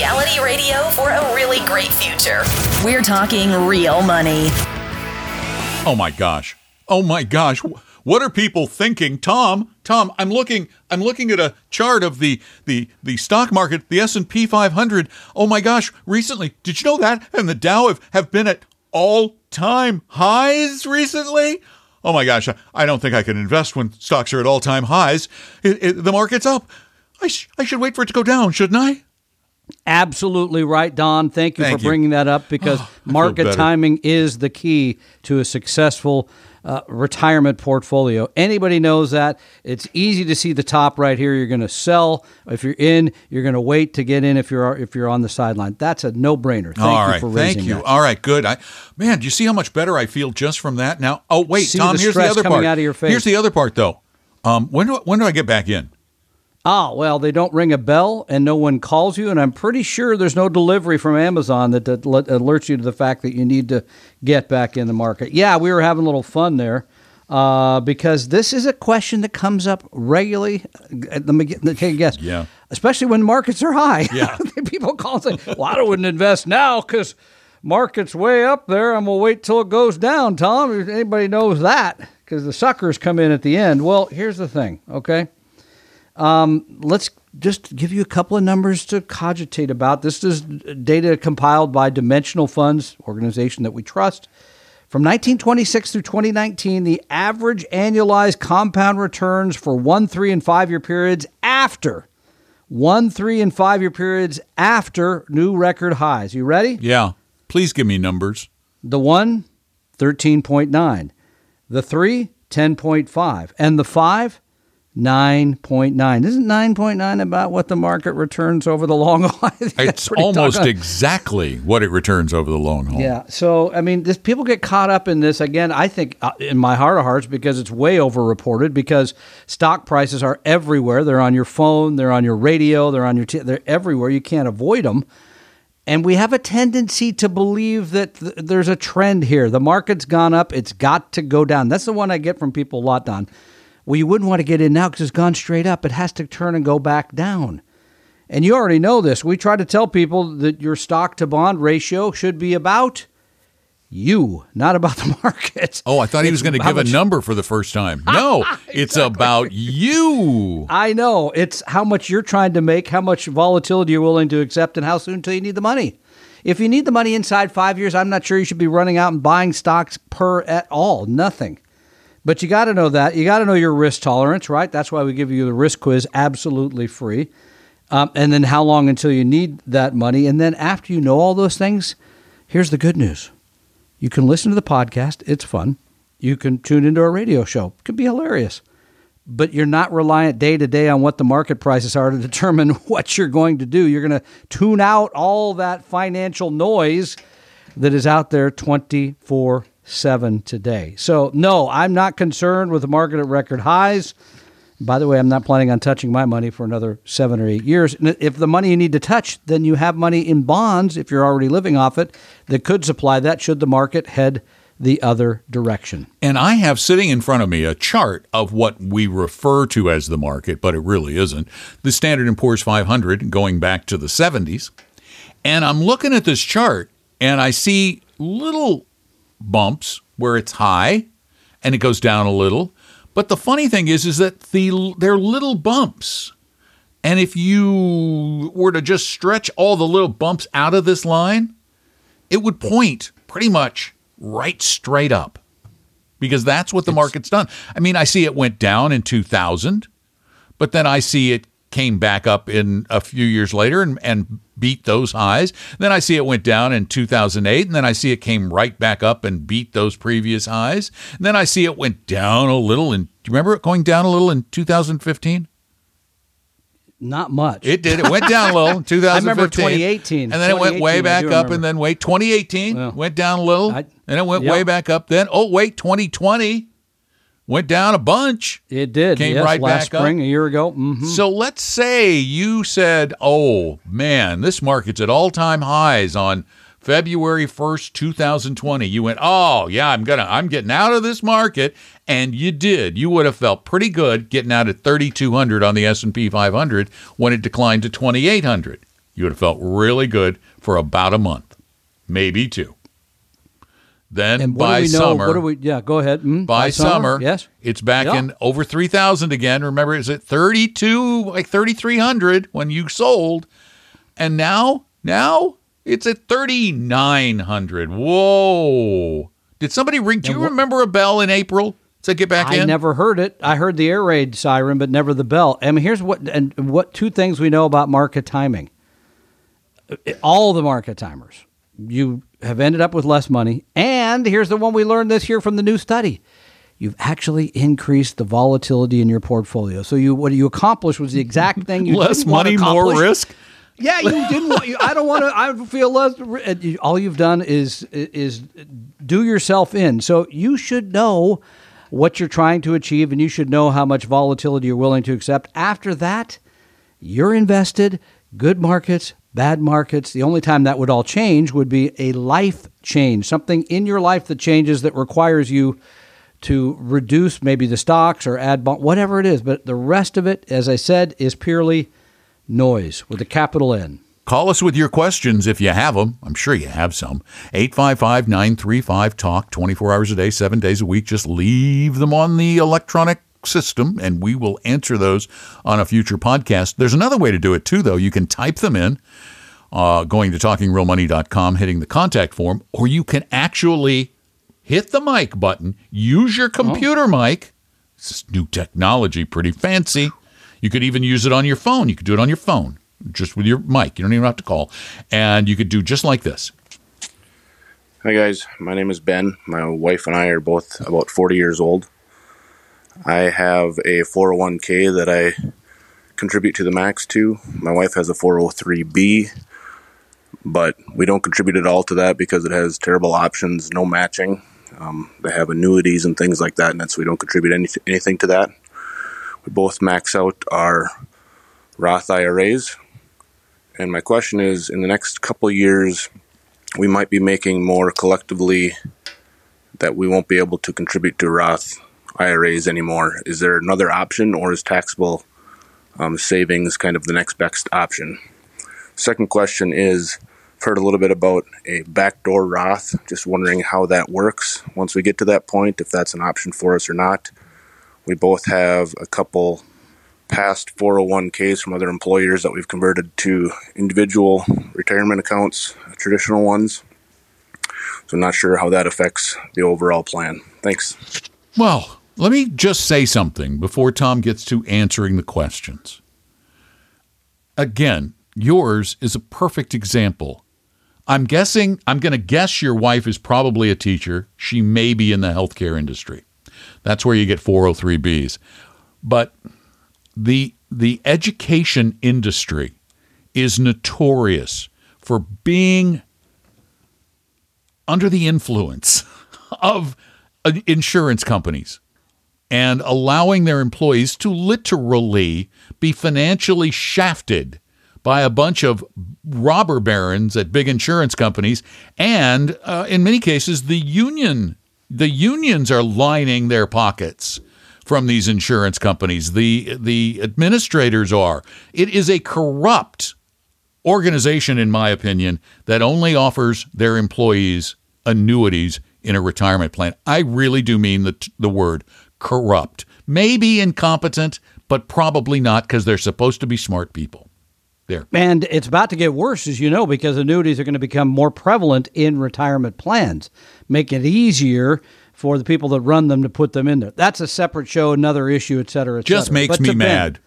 Reality radio for a really great future. We're talking real money. Oh my gosh. Oh my gosh. What are people thinking? Tom, Tom, I'm looking I'm looking at a chart of the the the stock market, the S&P 500. Oh my gosh, recently. Did you know that? And the Dow have, have been at all-time highs recently? Oh my gosh, I don't think I can invest when stocks are at all-time highs. It, it, the market's up. I, sh- I should wait for it to go down, shouldn't I? Absolutely right, Don. Thank you Thank for you. bringing that up because market timing is the key to a successful uh, retirement portfolio. Anybody knows that. It's easy to see the top right here. You're going to sell if you're in. You're going to wait to get in if you're if you're on the sideline. That's a no brainer. Thank All you right, for raising thank you. that. All right, good. I, man, do you see how much better I feel just from that? Now, oh wait, See Tom. the here's the other part. out of your face. Here's the other part, though. Um, when do when do I get back in? Ah, well, they don't ring a bell and no one calls you, and I'm pretty sure there's no delivery from Amazon that, that alerts you to the fact that you need to get back in the market. Yeah, we were having a little fun there uh, because this is a question that comes up regularly. Let me get, take a guess. Yeah. Especially when markets are high. Yeah. People call and say, well, I wouldn't invest now because market's way up there. I'm going to wait till it goes down, Tom. If anybody knows that because the suckers come in at the end. Well, here's the thing, okay? Um, let's just give you a couple of numbers to cogitate about. This is data compiled by Dimensional Funds, organization that we trust. From 1926 through 2019, the average annualized compound returns for one, three, and five year periods after one, three, and five year periods after new record highs. You ready? Yeah, please give me numbers. The one, 13.9. The three, 10.5. And the five, 9.9. Isn't 9.9 about what the market returns over the long haul? I think that's It's almost exactly what it returns over the long haul. Yeah. So, I mean, this, people get caught up in this again. I think uh, in my heart of hearts because it's way overreported because stock prices are everywhere. They're on your phone, they're on your radio, they're on your, t- they're everywhere. You can't avoid them. And we have a tendency to believe that th- there's a trend here. The market's gone up, it's got to go down. That's the one I get from people a lot, Don. Well, you wouldn't want to get in now because it's gone straight up. It has to turn and go back down. And you already know this. We try to tell people that your stock to bond ratio should be about you, not about the market. Oh, I thought he was going to give a number for the first time. No, it's about you. I know. It's how much you're trying to make, how much volatility you're willing to accept, and how soon until you need the money. If you need the money inside five years, I'm not sure you should be running out and buying stocks per at all. Nothing. But you got to know that. You got to know your risk tolerance, right? That's why we give you the risk quiz absolutely free. Um, and then how long until you need that money. And then after you know all those things, here's the good news you can listen to the podcast, it's fun. You can tune into our radio show, it could be hilarious. But you're not reliant day to day on what the market prices are to determine what you're going to do. You're going to tune out all that financial noise that is out there 24 7 today. So, no, I'm not concerned with the market at record highs. By the way, I'm not planning on touching my money for another seven or eight years. And If the money you need to touch, then you have money in bonds, if you're already living off it, that could supply that should the market head the other direction. And I have sitting in front of me a chart of what we refer to as the market, but it really isn't. The Standard & Poor's 500 going back to the 70s. And I'm looking at this chart and I see little bumps where it's high and it goes down a little. But the funny thing is is that the they're little bumps. And if you were to just stretch all the little bumps out of this line, it would point pretty much right straight up because that's what the market's done. I mean, I see it went down in 2000, but then I see it came back up in a few years later and, and beat those highs. Then I see it went down in 2008, and then I see it came right back up and beat those previous highs. And then I see it went down a little. And do you remember it going down a little in 2015? Not much. It did. It went down a little in 2015. I remember 2018. And then it went way back up, remember. and then wait, 2018 Yeah. went down a little, I- and it went Yep. way back up. Then, oh, wait, 2020 went down a bunch. It did. Came yes, right last back up. spring, a year ago. hmm So let's say you said, oh, man, this market's at all time highs on February 1st, 2020. You went, oh, yeah, I'm going to, I'm getting out of this market. And you did. You would have felt pretty good getting out at 3,200 on the S&P 500 when it declined to 2,800. You would have felt really good for about a month, maybe two. Then And by do we know? summer, What do we? Yeah, go ahead. Mm, by, summer, yes. it's back Yeah. in over 3,000 again. Remember, it's at 32, like 3,300 when you sold. And now, now it's at 3,900. Whoa. Did somebody ring? Do you remember a bell in April to get back I in? I never heard it. I heard the air raid siren, but never the bell. I mean, here's what and what two things we know about market timing. All the market timers, you have ended up with less money, and here's the one we learned this year from the new study. You've actually increased the volatility in your portfolio. So you what you accomplished was the exact thing you Less didn't want to money, more risk. Yeah, you didn't want. You, I don't want to. I feel less. All you've done is is do yourself in. So you should know what you're trying to achieve, and you should know how much volatility you're willing to accept. After that, you're invested. Good markets, bad markets. The only time that would all change would be a life change, something in your life that changes that requires you to reduce maybe the stocks or add bond, whatever it is. But the rest of it, as I said, is purely noise with a capital N. Call us with your questions if you have them. I'm sure you have some. 855 935 TALK, 24 hours a day, seven days a week. Just leave them on the electronic system and we will answer those on a future podcast. There's another way to do it too, though. You can type them in. Uh, going to talkingrealmoney.com, hitting the contact form, or you can actually hit the mic button, use your computer mic. This is new technology, pretty fancy. You could even use it on your phone. You could do it on your phone, just with your mic. You don't even have to call. And you could do just like this. Hi guys, my name is Ben. My wife and I are both about 40 years old. I have a 401k that I contribute to the max to. My wife has a 403b, but we don't contribute at all to that because it has terrible options, no matching. Um, they have annuities and things like that, and that's we don't contribute any, anything to that. We both max out our Roth IRAs. And my question is in the next couple years, we might be making more collectively that we won't be able to contribute to Roth IRAs anymore. Is there another option, or is taxable um, savings kind of the next best option? Second question is I've heard a little bit about a backdoor Roth. Just wondering how that works once we get to that point, if that's an option for us or not. We both have a couple past 401ks from other employers that we've converted to individual retirement accounts, traditional ones. So I'm not sure how that affects the overall plan. Thanks. Well, let me just say something before Tom gets to answering the questions. Again, yours is a perfect example. I'm guessing, I'm going to guess your wife is probably a teacher. She may be in the healthcare industry. That's where you get 403Bs. But the the education industry is notorious for being under the influence of uh, insurance companies and allowing their employees to literally be financially shafted by a bunch of robber barons at big insurance companies and uh, in many cases the union the unions are lining their pockets from these insurance companies. The the administrators are. It is a corrupt organization in my opinion that only offers their employees annuities in a retirement plan. I really do mean the the word corrupt. Maybe incompetent but probably not because they're supposed to be smart people. There. And it's about to get worse, as you know, because annuities are going to become more prevalent in retirement plans, make it easier for the people that run them to put them in there. That's a separate show, another issue, et cetera, et just cetera. makes But me Ben, mad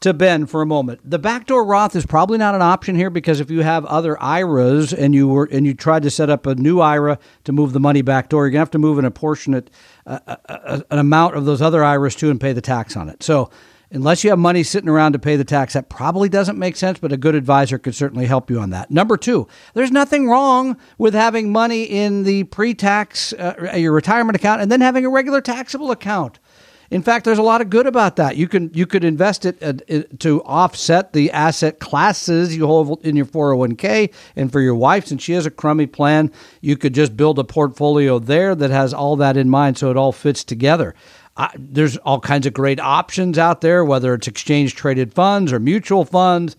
to Ben for a moment. The backdoor Roth is probably not an option here because if you have other IRAs and you were and you tried to set up a new IRA to move the money backdoor, you're gonna have to move an apportionate uh, uh, uh, an amount of those other IRAs too and pay the tax on it. So unless you have money sitting around to pay the tax, that probably doesn't make sense, but a good advisor could certainly help you on that. Number two, there's nothing wrong with having money in the pre tax, uh, your retirement account, and then having a regular taxable account. In fact, there's a lot of good about that. You can you could invest it uh, to offset the asset classes you hold in your 401k, and for your wife, since she has a crummy plan, you could just build a portfolio there that has all that in mind, so it all fits together there's all kinds of great options out there, whether it's exchange traded funds or mutual funds.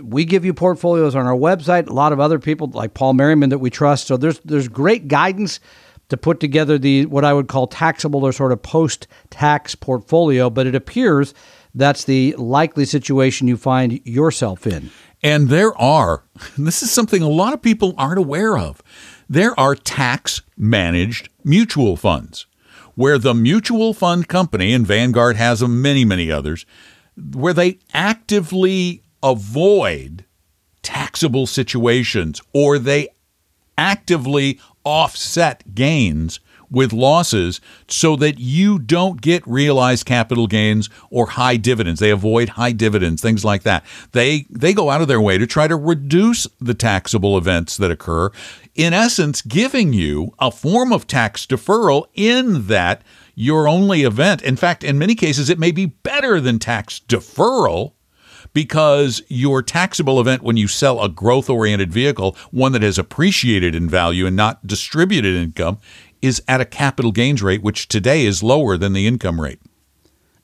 We give you portfolios on our website. A lot of other people, like Paul Merriman, that we trust. So there's there's great guidance to put together the what I would call taxable or sort of post tax portfolio. But it appears that's the likely situation you find yourself in. And there are, this is something a lot of people aren't aware of. There are tax managed mutual funds where the mutual fund company, and Vanguard has them, many, many others, where they actively avoid taxable situations or they actively offset gains with losses so that you don't get realized capital gains or high dividends. They avoid high dividends, things like that. They they go out of their way to try to reduce the taxable events that occur, in essence giving you a form of tax deferral in that your only event. In fact, in many cases it may be better than tax deferral because your taxable event when you sell a growth oriented vehicle, one that has appreciated in value and not distributed income, is at a capital gains rate, which today is lower than the income rate.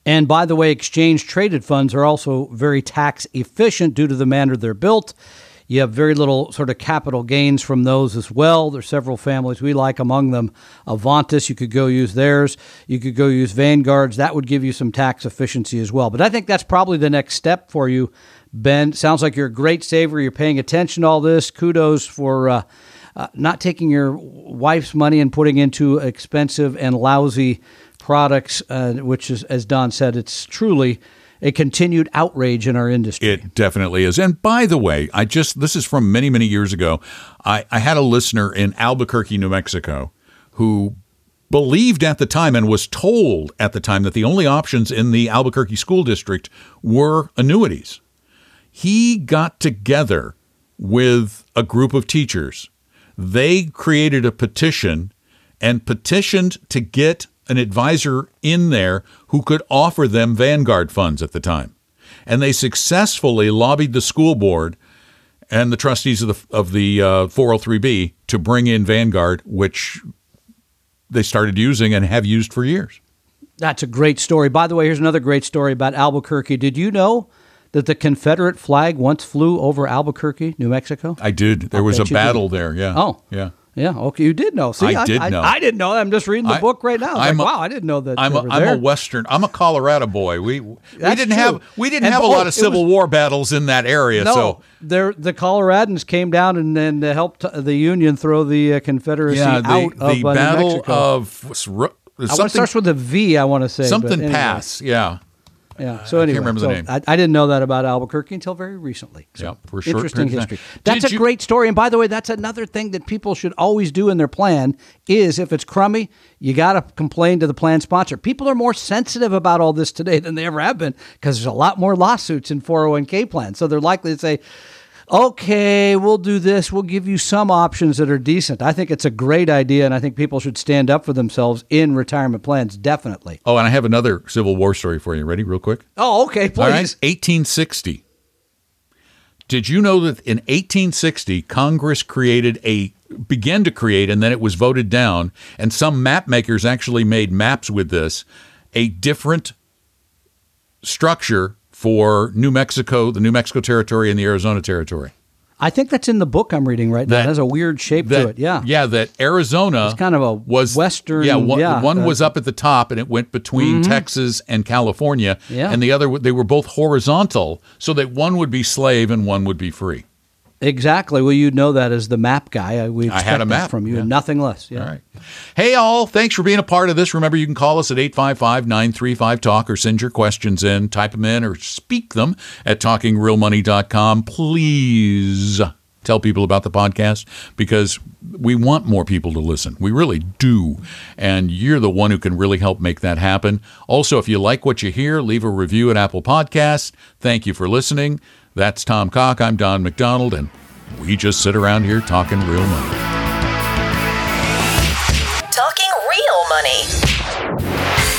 And by the way, exchange traded funds are also very tax efficient due to the manner they're built. You have very little sort of capital gains from those as well. There's several families we like, among them Avantis. You could go use theirs. You could go use Vanguard's. That would give you some tax efficiency as well. But I think that's probably the next step for you, Ben. Sounds like you're a great saver. You're paying attention to all this. Kudos for. Uh, uh, not taking your wife's money and putting into expensive and lousy products, uh, which is, as Don said, it's truly a continued outrage in our industry. It definitely is. And by the way, I just this is from many many years ago. I, I had a listener in Albuquerque, New Mexico, who believed at the time and was told at the time that the only options in the Albuquerque school district were annuities. He got together with a group of teachers they created a petition and petitioned to get an advisor in there who could offer them Vanguard funds at the time. And they successfully lobbied the school board and the trustees of the of the uh, 403b to bring in Vanguard, which they started using and have used for years. That's a great story. By the way, here's another great story about Albuquerque. Did you know that the Confederate flag once flew over Albuquerque, New Mexico? I did. There I'll was a battle did. there. Yeah. Oh, yeah. Yeah. Okay. You did know. See, I, I did know. I, I, didn't know. I'm just reading the I, book right now. I am like, a, wow, I didn't know that. I'm a, I'm a Western. I'm a Colorado boy. We we didn't true. have we didn't and have a lot of Civil was, War battles in that area. No, so there the Coloradans came down and and helped the Union throw the uh, Confederacy yeah, the, out the of uh, battle of. Something starts with a V. I want to say something anyway. pass. Yeah. Yeah. So anyway, I, remember so the name. I, I, didn't know that about Albuquerque until very recently. So yeah, for sure. Interesting history. That's Did a you... great story. And by the way, that's another thing that people should always do in their plan is if it's crummy, you got to complain to the plan sponsor. People are more sensitive about all this today than they ever have been because there's a lot more lawsuits in 401k plans. So they're likely to say, okay, we'll do this. We'll give you some options that are decent. I think it's a great idea, and I think people should stand up for themselves in retirement plans, definitely. Oh, and I have another Civil War story for you. Ready, real quick? Oh, okay, please. All right, 1860. Did you know that in 1860, Congress created a began to create, and then it was voted down, and some map makers actually made maps with this, a different structure for New Mexico, the New Mexico territory, and the Arizona territory. I think that's in the book I'm reading right now. That, has a weird shape that, to it. Yeah, yeah. That Arizona it's kind of a was western. Yeah, one, yeah, one was up at the top and it went between mm-hmm. Texas and California. Yeah. and the other they were both horizontal, so that one would be slave and one would be free. Exactly. Well, you know that as the map guy. Uh, we I had a map from you, yeah. and nothing less. Yeah. All right. Hey, all. Thanks for being a part of this. Remember, you can call us at 855 935 Talk or send your questions in, type them in, or speak them at talkingrealmoney.com. Please tell people about the podcast because we want more people to listen. We really do. And you're the one who can really help make that happen. Also, if you like what you hear, leave a review at Apple Podcasts. Thank you for listening. That's Tom Cock. I'm Don McDonald, and we just sit around here talking real money. Talking real money.